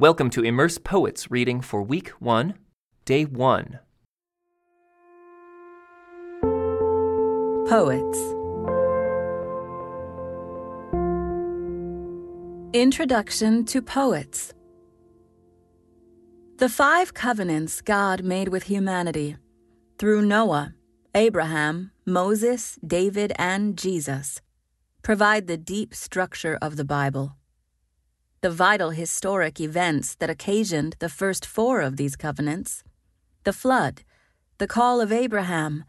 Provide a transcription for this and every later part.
Welcome to Immerse Poets reading for week 1, day 1. Poets Introduction to Poets The five covenants God made with humanity through Noah, Abraham, Moses, David, and Jesus provide the deep structure of the Bible. The vital historic events that occasioned the first four of these covenants the flood, the call of Abraham,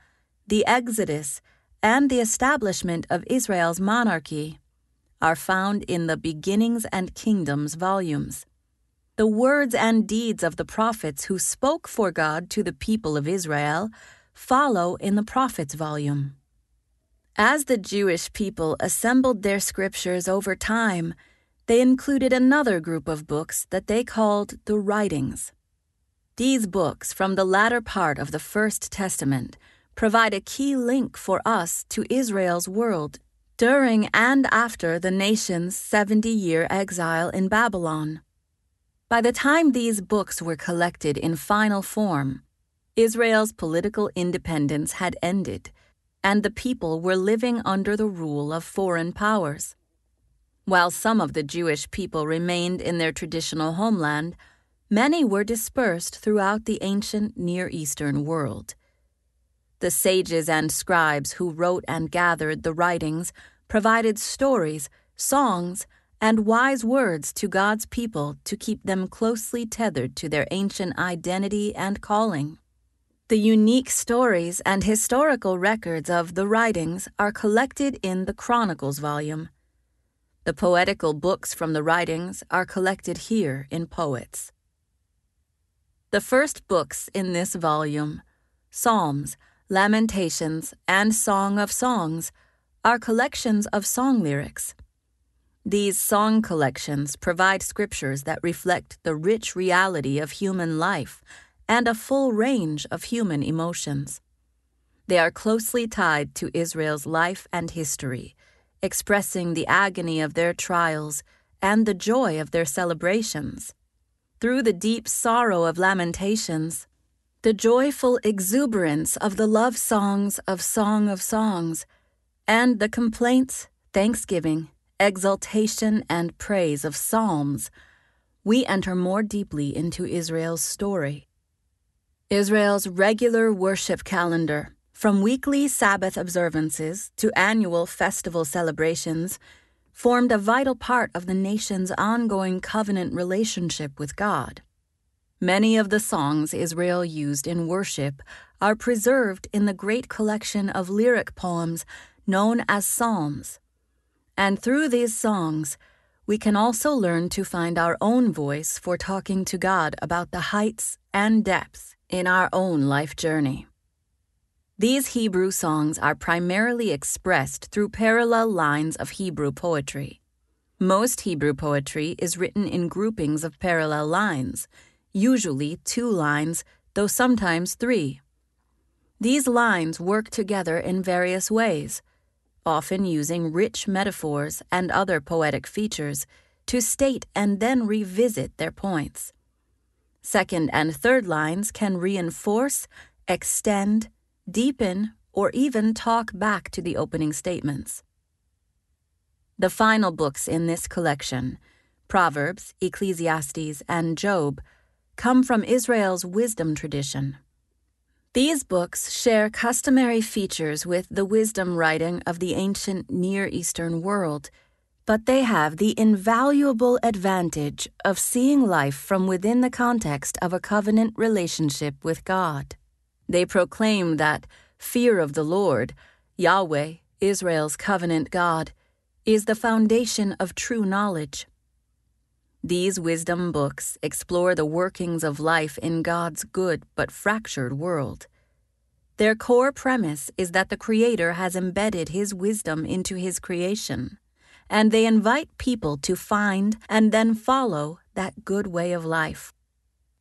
the Exodus, and the establishment of Israel's monarchy are found in the Beginnings and Kingdoms volumes. The words and deeds of the prophets who spoke for God to the people of Israel follow in the Prophets volume. As the Jewish people assembled their scriptures over time, they included another group of books that they called the Writings. These books from the latter part of the First Testament provide a key link for us to Israel's world during and after the nation's 70 year exile in Babylon. By the time these books were collected in final form, Israel's political independence had ended and the people were living under the rule of foreign powers. While some of the Jewish people remained in their traditional homeland, many were dispersed throughout the ancient Near Eastern world. The sages and scribes who wrote and gathered the writings provided stories, songs, and wise words to God's people to keep them closely tethered to their ancient identity and calling. The unique stories and historical records of the writings are collected in the Chronicles volume. The poetical books from the writings are collected here in Poets. The first books in this volume, Psalms, Lamentations, and Song of Songs, are collections of song lyrics. These song collections provide scriptures that reflect the rich reality of human life and a full range of human emotions. They are closely tied to Israel's life and history, expressing the agony of their trials and the joy of their celebrations. Through the deep sorrow of lamentations, the joyful exuberance of the love songs of Song of Songs, and the complaints, thanksgiving, exultation, and praise of Psalms, we enter more deeply into Israel's story. Israel's regular worship calendar, from weekly Sabbath observances to annual festival celebrations, formed a vital part of the nation's ongoing covenant relationship with God. Many of the songs Israel used in worship are preserved in the great collection of lyric poems known as Psalms. And through these songs, we can also learn to find our own voice for talking to God about the heights and depths in our own life journey. These Hebrew songs are primarily expressed through parallel lines of Hebrew poetry. Most Hebrew poetry is written in groupings of parallel lines, usually two lines, though sometimes three. These lines work together in various ways, often using rich metaphors and other poetic features to state and then revisit their points. Second and third lines can reinforce, extend, deepen, or even talk back to the opening statements. The final books in this collection, Proverbs, Ecclesiastes, and Job, come from Israel's wisdom tradition. These books share customary features with the wisdom writing of the ancient Near Eastern world but they have the invaluable advantage of seeing life from within the context of a covenant relationship with God. They proclaim that fear of the Lord, Yahweh, Israel's covenant God, is the foundation of true knowledge. These wisdom books explore the workings of life in God's good but fractured world. Their core premise is that the Creator has embedded His wisdom into His creation and they invite people to find and then follow that good way of life.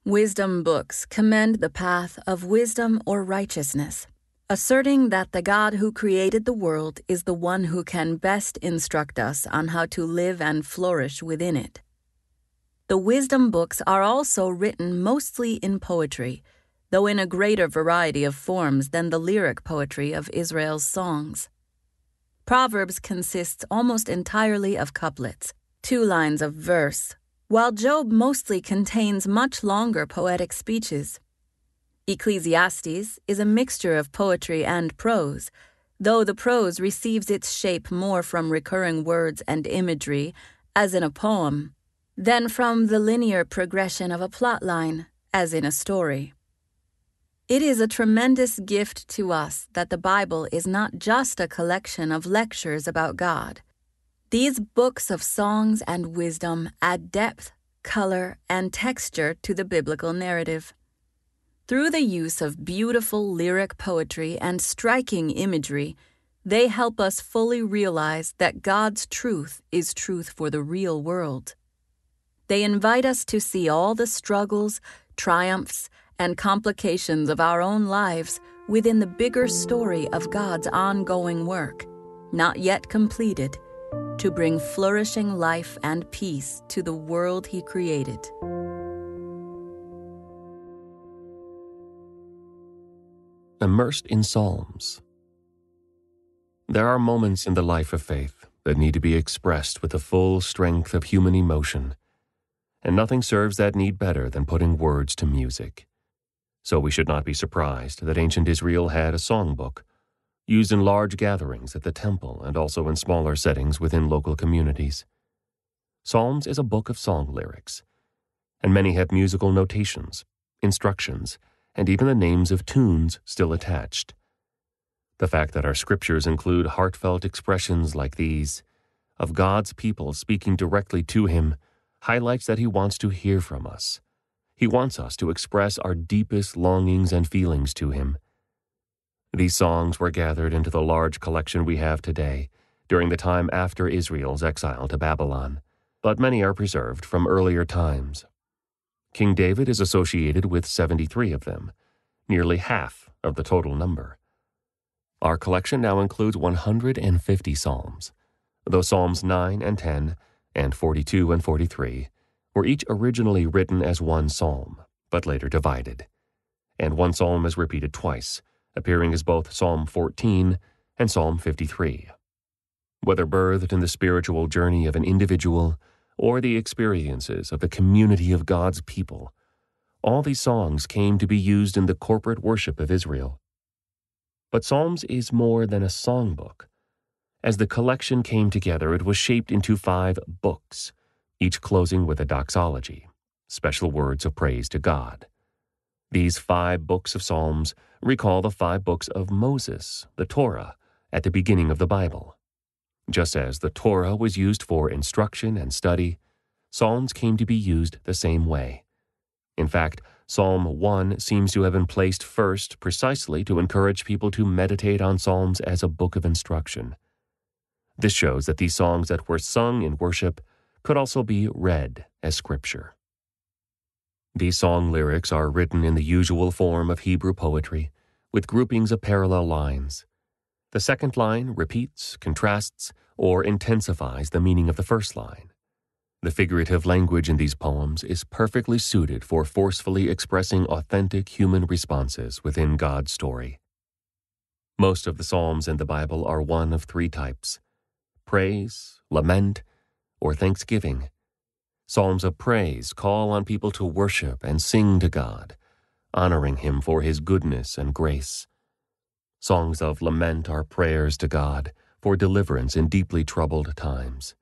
Wisdom books commend the path of wisdom or righteousness, asserting that the God who created the world is the one who can best instruct us on how to live and flourish within it. The wisdom books are also written mostly in poetry, though in a greater variety of forms than the lyric poetry of Israel's songs. Proverbs consists almost entirely of couplets, two lines of verse, while Job mostly contains much longer poetic speeches. Ecclesiastes is a mixture of poetry and prose, though the prose receives its shape more from recurring words and imagery, as in a poem, than from the linear progression of a plot line, as in a story. It is a tremendous gift to us that the Bible is not just a collection of lectures about God. These books of songs and wisdom add depth, color, and texture to the biblical narrative. Through the use of beautiful lyric poetry and striking imagery, they help us fully realize that God's truth is truth for the real world. They invite us to see all the struggles, triumphs, and complications of our own lives within the bigger story of God's ongoing work, not yet completed, to bring flourishing life and peace to the world He created. Immersed in Psalms. There are moments in the life of faith that need to be expressed with the full strength of human emotion, and nothing serves that need better than putting words to music. So we should not be surprised that ancient Israel had a songbook, used in large gatherings at the temple and also in smaller settings within local communities. Psalms is a book of song lyrics, and many have musical notations, instructions, and even the names of tunes still attached. The fact that our scriptures include heartfelt expressions like these, of God's people speaking directly to Him, highlights that He wants to hear from us. He wants us to express our deepest longings and feelings to Him. These songs were gathered into the large collection we have today during the time after Israel's exile to Babylon, but many are preserved from earlier times. King David is associated with 73 of them, nearly half of the total number. Our collection now includes 150 psalms, though Psalms 9 and 10 and 42 and 43 were each originally written as one psalm, but later divided. And one psalm is repeated twice, appearing as both Psalm 14 and Psalm 53. Whether birthed in the spiritual journey of an individual or the experiences of the community of God's people, all these songs came to be used in the corporate worship of Israel. But Psalms is more than a songbook. As the collection came together, it was shaped into five books, each closing with a doxology, special words of praise to God. These five books of Psalms recall the five books of Moses, the Torah, at the beginning of the Bible. Just as the Torah was used for instruction and study, Psalms came to be used the same way. In fact, Psalm 1 seems to have been placed first precisely to encourage people to meditate on Psalms as a book of instruction. This shows that these songs that were sung in worship could also be read as scripture. These song lyrics are written in the usual form of Hebrew poetry, with groupings of parallel lines. The second line repeats, contrasts, or intensifies the meaning of the first line. The figurative language in these poems is perfectly suited for forcefully expressing authentic human responses within God's story. Most of the Psalms in the Bible are one of three types praise, lament, or thanksgiving. Psalms of praise call on people to worship and sing to God, honoring Him for His goodness and grace. Songs of lament are prayers to God for deliverance in deeply troubled times.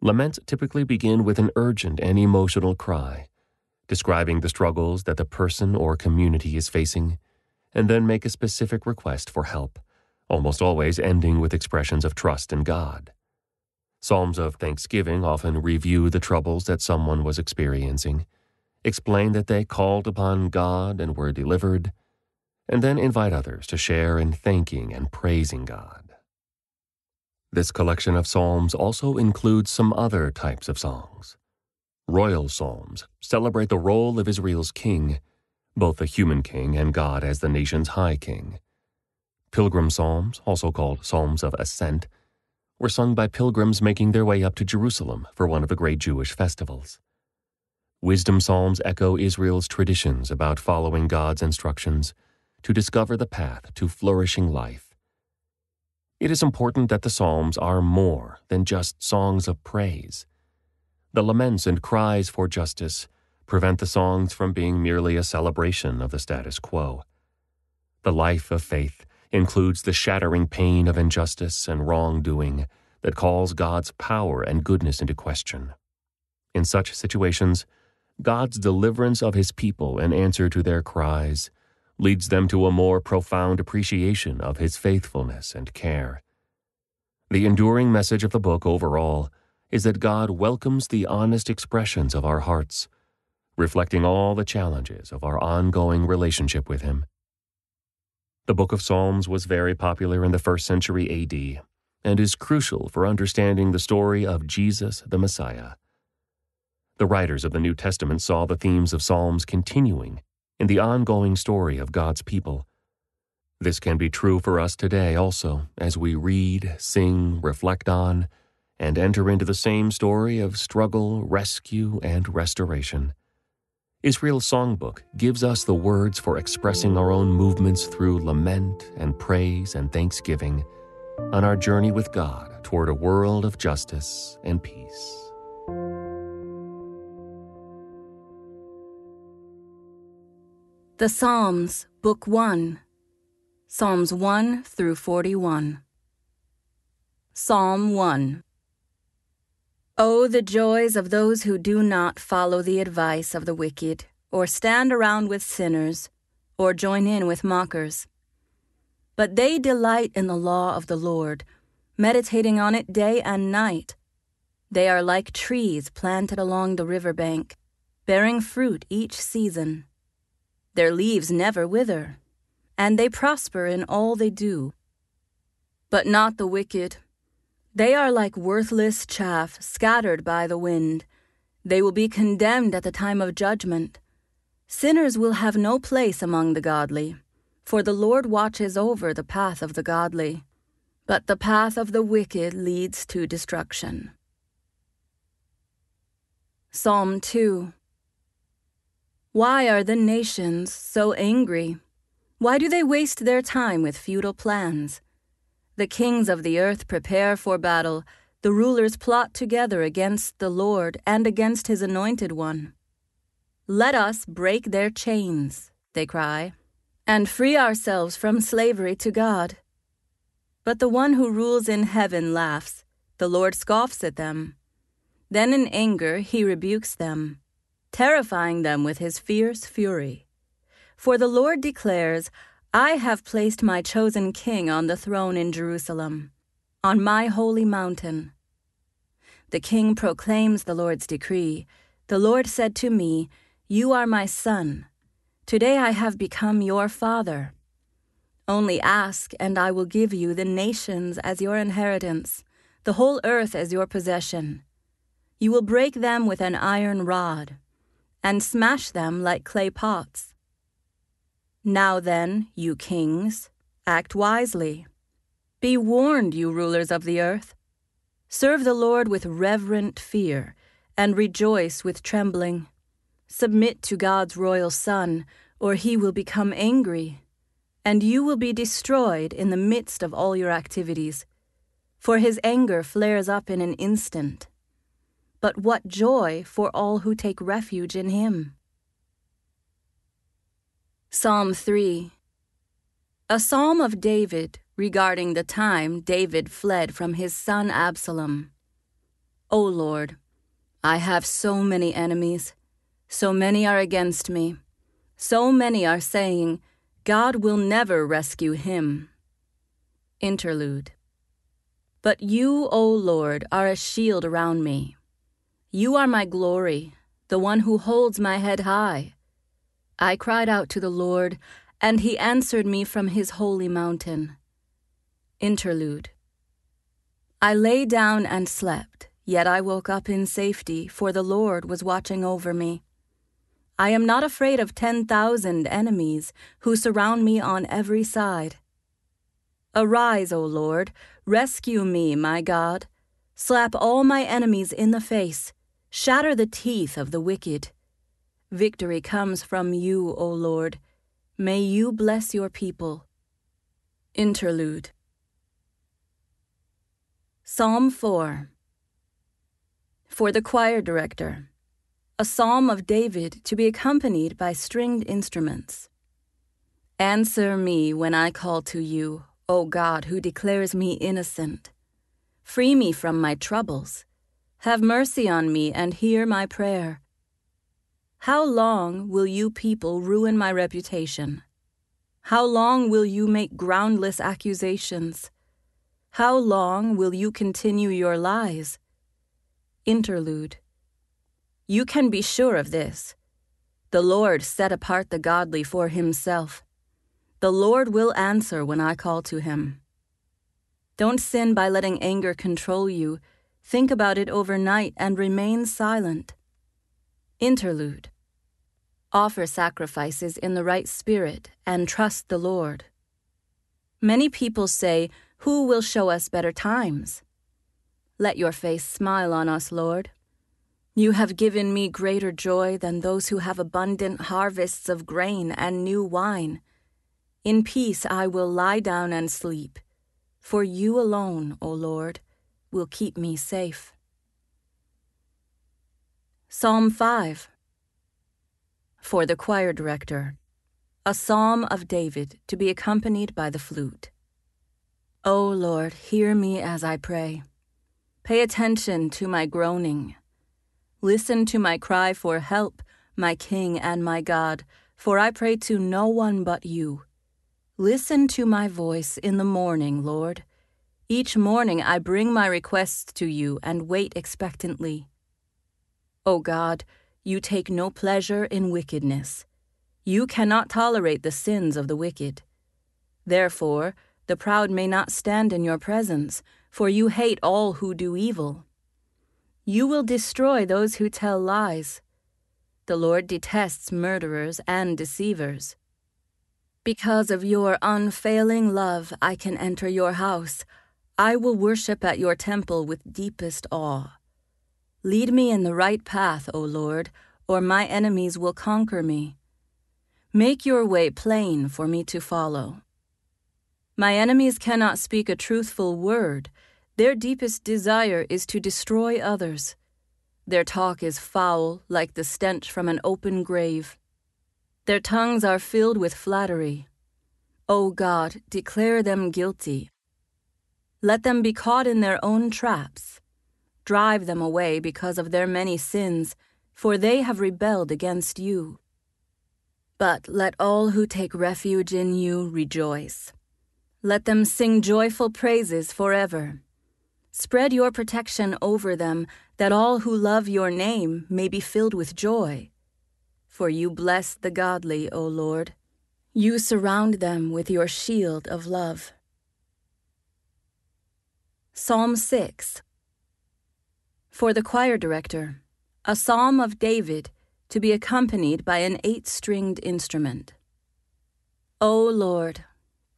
Laments typically begin with an urgent and emotional cry, describing the struggles that the person or community is facing, and then make a specific request for help, almost always ending with expressions of trust in God. Psalms of thanksgiving often review the troubles that someone was experiencing, explain that they called upon God and were delivered, and then invite others to share in thanking and praising God. This collection of psalms also includes some other types of songs. Royal psalms celebrate the role of Israel's king, both the human king and God as the nation's high king. Pilgrim psalms, also called psalms of ascent, were sung by pilgrims making their way up to Jerusalem for one of the great Jewish festivals. Wisdom Psalms echo Israel's traditions about following God's instructions to discover the path to flourishing life. It is important that the Psalms are more than just songs of praise. The laments and cries for justice prevent the songs from being merely a celebration of the status quo. The life of faith includes the shattering pain of injustice and wrongdoing that calls God's power and goodness into question. In such situations, God's deliverance of his people in answer to their cries leads them to a more profound appreciation of his faithfulness and care. The enduring message of the book overall is that God welcomes the honest expressions of our hearts, reflecting all the challenges of our ongoing relationship with him. The book of Psalms was very popular in the first century AD and is crucial for understanding the story of Jesus the Messiah. The writers of the New Testament saw the themes of Psalms continuing in the ongoing story of God's people. This can be true for us today also, as we read, sing, reflect on, and enter into the same story of struggle, rescue, and restoration. Israel's songbook gives us the words for expressing our own movements through lament and praise and thanksgiving on our journey with God toward a world of justice and peace. The Psalms, Book 1, Psalms 1 through 41. Psalm 1 Oh, the joys of those who do not follow the advice of the wicked, or stand around with sinners, or join in with mockers. But they delight in the law of the Lord, meditating on it day and night. They are like trees planted along the river bank, bearing fruit each season. Their leaves never wither, and they prosper in all they do. But not the wicked. They are like worthless chaff scattered by the wind. They will be condemned at the time of judgment. Sinners will have no place among the godly, for the Lord watches over the path of the godly, but the path of the wicked leads to destruction. Psalm 2 why are the nations so angry? Why do they waste their time with futile plans? The kings of the earth prepare for battle, the rulers plot together against the Lord and against his anointed one. Let us break their chains, they cry, and free ourselves from slavery to God. But the one who rules in heaven laughs, the Lord scoffs at them. Then in anger he rebukes them terrifying them with his fierce fury. For the Lord declares, I have placed my chosen king on the throne in Jerusalem, on my holy mountain. The king proclaims the Lord's decree. The Lord said to me, You are my son. Today I have become your father. Only ask, and I will give you the nations as your inheritance, the whole earth as your possession. You will break them with an iron rod and smash them like clay pots. Now then, you kings, act wisely. Be warned, you rulers of the earth. Serve the Lord with reverent fear, and rejoice with trembling. Submit to God's royal Son, or he will become angry, and you will be destroyed in the midst of all your activities, for his anger flares up in an instant but what joy for all who take refuge in him. Psalm 3 A psalm of David regarding the time David fled from his son Absalom. O Lord, I have so many enemies, so many are against me, so many are saying, God will never rescue him. Interlude. But you, O Lord, are a shield around me you are my glory, the one who holds my head high. I cried out to the Lord, and he answered me from his holy mountain. Interlude I lay down and slept, yet I woke up in safety, for the Lord was watching over me. I am not afraid of ten thousand enemies who surround me on every side. Arise, O Lord, rescue me, my God. Slap all my enemies in the face Shatter the teeth of the wicked. Victory comes from you, O Lord. May you bless your people. Interlude Psalm 4 For the choir director, a psalm of David to be accompanied by stringed instruments. Answer me when I call to you, O God, who declares me innocent. Free me from my troubles. Have mercy on me and hear my prayer. How long will you people ruin my reputation? How long will you make groundless accusations? How long will you continue your lies? Interlude. You can be sure of this. The Lord set apart the godly for himself. The Lord will answer when I call to him. Don't sin by letting anger control you. Think about it overnight and remain silent. Interlude. Offer sacrifices in the right spirit and trust the Lord. Many people say, Who will show us better times? Let your face smile on us, Lord. You have given me greater joy than those who have abundant harvests of grain and new wine. In peace I will lie down and sleep, for you alone, O Lord, will keep me safe. Psalm 5 for the choir director, a psalm of David to be accompanied by the flute. O Lord, hear me as I pray. Pay attention to my groaning. Listen to my cry for help, my King and my God, for I pray to no one but you. Listen to my voice in the morning, Lord. Each morning I bring my requests to you and wait expectantly. O God, you take no pleasure in wickedness. You cannot tolerate the sins of the wicked. Therefore, the proud may not stand in your presence, for you hate all who do evil. You will destroy those who tell lies. The Lord detests murderers and deceivers. Because of your unfailing love, I can enter your house. I will worship at your temple with deepest awe. Lead me in the right path, O Lord, or my enemies will conquer me. Make your way plain for me to follow. My enemies cannot speak a truthful word. Their deepest desire is to destroy others. Their talk is foul, like the stench from an open grave. Their tongues are filled with flattery. O God, declare them guilty. Let them be caught in their own traps. Drive them away because of their many sins, for they have rebelled against you. But let all who take refuge in you rejoice. Let them sing joyful praises forever. Spread your protection over them, that all who love your name may be filled with joy. For you bless the godly, O Lord. You surround them with your shield of love. Psalm 6 for the choir director, a psalm of David to be accompanied by an eight stringed instrument. O Lord,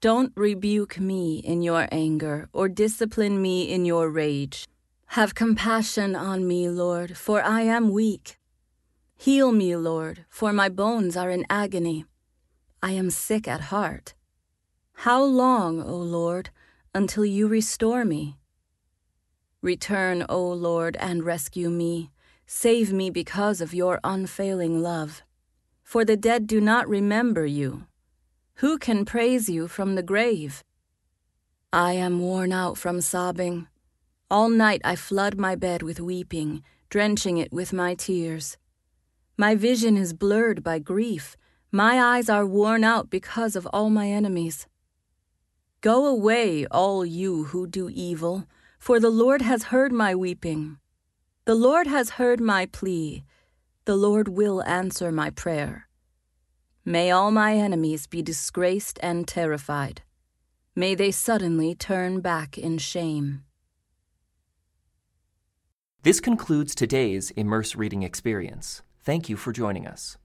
don't rebuke me in your anger or discipline me in your rage. Have compassion on me, Lord, for I am weak. Heal me, Lord, for my bones are in agony. I am sick at heart. How long, O Lord, until you restore me? Return, O Lord, and rescue me. Save me because of your unfailing love. For the dead do not remember you. Who can praise you from the grave? I am worn out from sobbing. All night I flood my bed with weeping, drenching it with my tears. My vision is blurred by grief. My eyes are worn out because of all my enemies. Go away, all you who do evil for the Lord has heard my weeping. The Lord has heard my plea. The Lord will answer my prayer. May all my enemies be disgraced and terrified. May they suddenly turn back in shame. This concludes today's Immerse Reading Experience. Thank you for joining us.